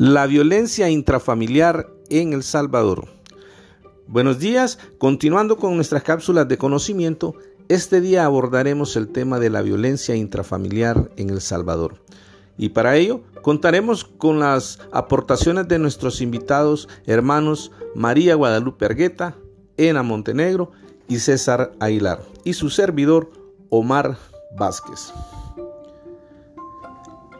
La violencia intrafamiliar en El Salvador. Buenos días, continuando con nuestras cápsulas de conocimiento, este día abordaremos el tema de la violencia intrafamiliar en El Salvador. Y para ello contaremos con las aportaciones de nuestros invitados hermanos María Guadalupe Argueta, Ena Montenegro y César Aguilar, y su servidor Omar Vázquez.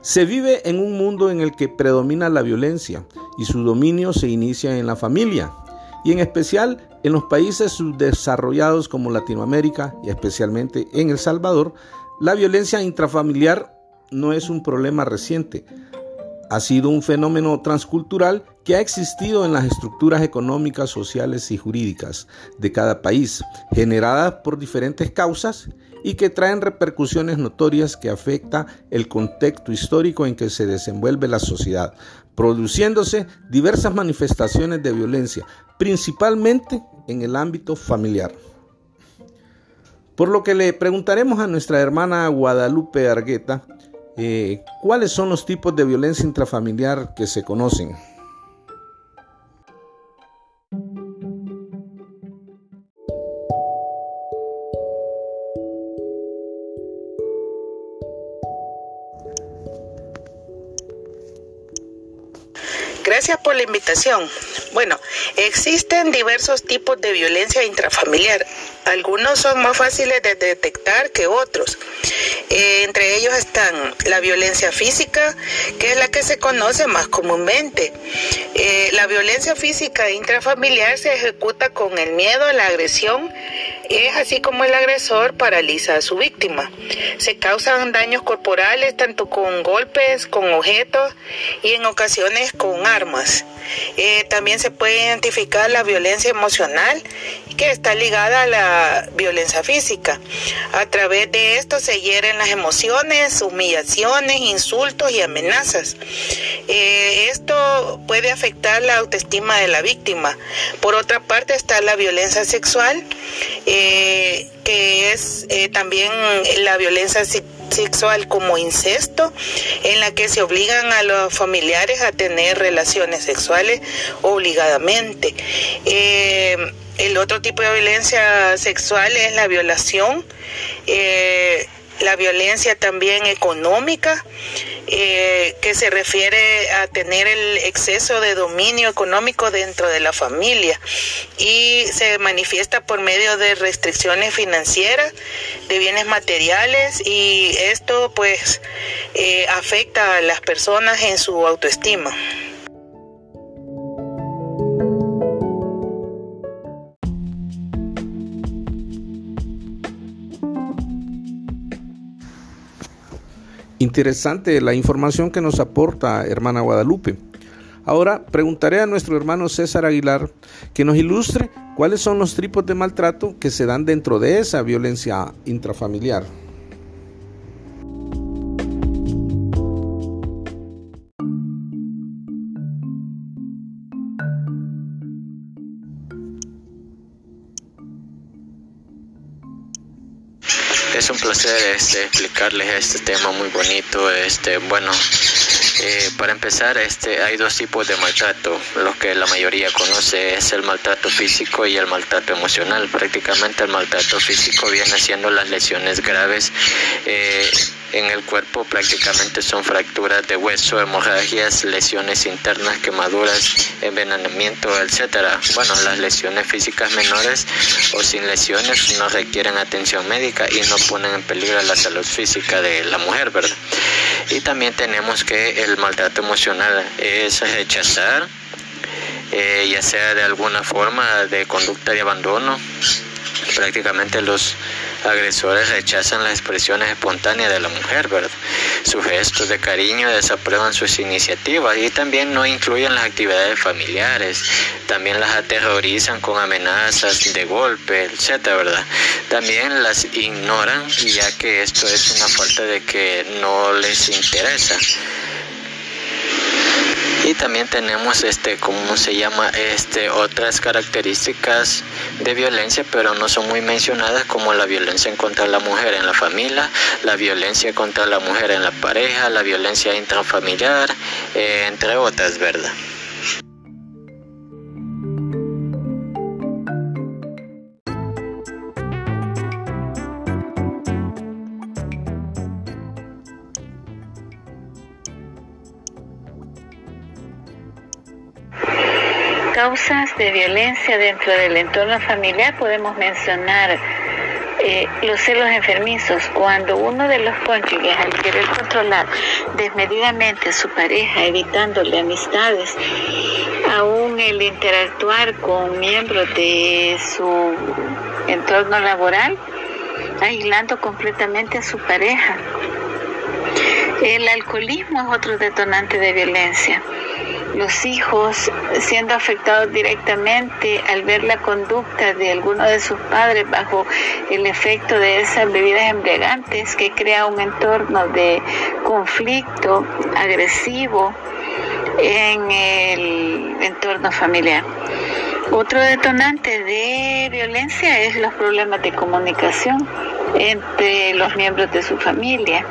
Se vive en un mundo en el que predomina la violencia y su dominio se inicia en la familia y en especial en los países subdesarrollados como Latinoamérica y especialmente en El Salvador, la violencia intrafamiliar no es un problema reciente. Ha sido un fenómeno transcultural que ha existido en las estructuras económicas, sociales y jurídicas de cada país, generadas por diferentes causas y que traen repercusiones notorias que afecta el contexto histórico en que se desenvuelve la sociedad, produciéndose diversas manifestaciones de violencia, principalmente en el ámbito familiar. Por lo que le preguntaremos a nuestra hermana Guadalupe Argueta, eh, ¿cuáles son los tipos de violencia intrafamiliar que se conocen? Gracias por la invitación. Bueno, existen diversos tipos de violencia intrafamiliar. Algunos son más fáciles de detectar que otros. Eh, entre ellos están la violencia física, que es la que se conoce más comúnmente. Eh, la violencia física intrafamiliar se ejecuta con el miedo, la agresión, es así como el agresor paraliza a su víctima. Se causan daños corporales tanto con golpes, con objetos y en ocasiones con armas. Eh, también se puede identificar la violencia emocional que está ligada a la violencia física. A través de esto se hieren las emociones, humillaciones, insultos y amenazas. Eh, esto puede afectar la autoestima de la víctima. Por otra parte está la violencia sexual. Eh, que es eh, también la violencia sexual como incesto, en la que se obligan a los familiares a tener relaciones sexuales obligadamente. Eh, el otro tipo de violencia sexual es la violación la violencia también económica, eh, que se refiere a tener el exceso de dominio económico dentro de la familia y se manifiesta por medio de restricciones financieras, de bienes materiales y esto pues eh, afecta a las personas en su autoestima. Interesante la información que nos aporta hermana Guadalupe. Ahora preguntaré a nuestro hermano César Aguilar que nos ilustre cuáles son los tipos de maltrato que se dan dentro de esa violencia intrafamiliar. Un placer este, explicarles este tema muy bonito. Este, bueno, eh, para empezar, este, hay dos tipos de maltrato. Lo que la mayoría conoce es el maltrato físico y el maltrato emocional. Prácticamente el maltrato físico viene siendo las lesiones graves. Eh, en el cuerpo prácticamente son fracturas de hueso, hemorragias, lesiones internas, quemaduras, envenenamiento, etcétera. Bueno, las lesiones físicas menores o sin lesiones no requieren atención médica y no ponen en peligro la salud física de la mujer, ¿verdad? Y también tenemos que el maltrato emocional es rechazar, eh, ya sea de alguna forma de conducta de abandono, prácticamente los agresores rechazan las expresiones espontáneas de la mujer, ¿verdad? Sus gestos de cariño desaprueban sus iniciativas y también no incluyen las actividades familiares, también las aterrorizan con amenazas de golpe, etcétera, ¿verdad? También las ignoran ya que esto es una falta de que no les interesa. Y también tenemos este cómo se llama este otras características de violencia pero no son muy mencionadas como la violencia contra la mujer en la familia la violencia contra la mujer en la pareja la violencia intrafamiliar eh, entre otras verdad causas de violencia dentro del entorno familiar podemos mencionar eh, los celos enfermizos, cuando uno de los cónyuges al querer controlar desmedidamente a su pareja, evitándole amistades, aún el interactuar con miembros de su entorno laboral, aislando completamente a su pareja. El alcoholismo es otro detonante de violencia los hijos siendo afectados directamente al ver la conducta de alguno de sus padres bajo el efecto de esas bebidas embriagantes que crea un entorno de conflicto agresivo en el entorno familiar. Otro detonante de violencia es los problemas de comunicación entre los miembros de su familia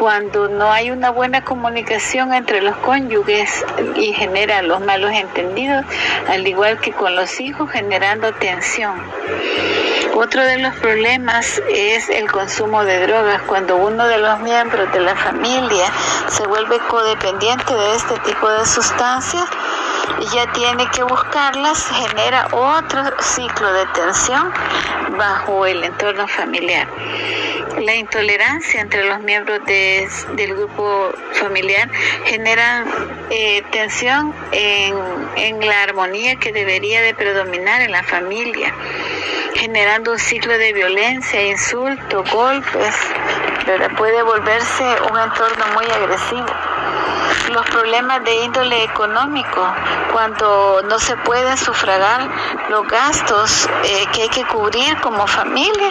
cuando no hay una buena comunicación entre los cónyuges y genera los malos entendidos, al igual que con los hijos, generando tensión. Otro de los problemas es el consumo de drogas, cuando uno de los miembros de la familia se vuelve codependiente de este tipo de sustancias ya tiene que buscarlas, genera otro ciclo de tensión bajo el entorno familiar. La intolerancia entre los miembros del grupo familiar genera eh, tensión en, en, la armonía que debería de predominar en la familia, generando un ciclo de violencia, insultos, golpes, puede volverse un entorno muy agresivo los problemas de índole económico, cuando no se pueden sufragar los gastos eh, que hay que cubrir como familia,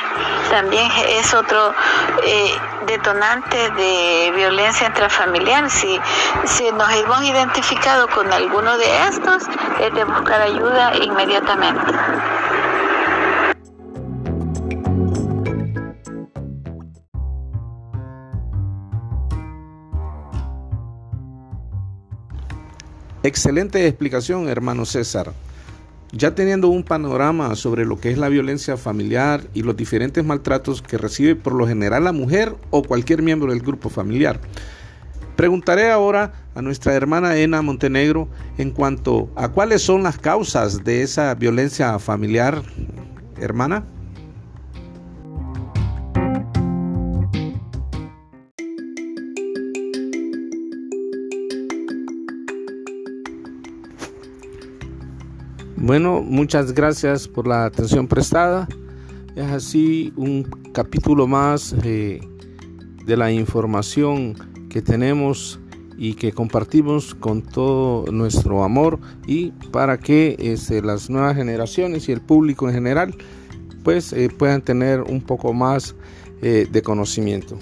también es otro eh, detonante de violencia intrafamiliar. Si, si nos hemos identificado con alguno de estos, es de buscar ayuda inmediatamente. Excelente explicación, hermano César. Ya teniendo un panorama sobre lo que es la violencia familiar y los diferentes maltratos que recibe por lo general la mujer o cualquier miembro del grupo familiar, preguntaré ahora a nuestra hermana Ena Montenegro en cuanto a cuáles son las causas de esa violencia familiar, hermana. Bueno, muchas gracias por la atención prestada. Es así un capítulo más eh, de la información que tenemos y que compartimos con todo nuestro amor y para que este, las nuevas generaciones y el público en general pues eh, puedan tener un poco más eh, de conocimiento.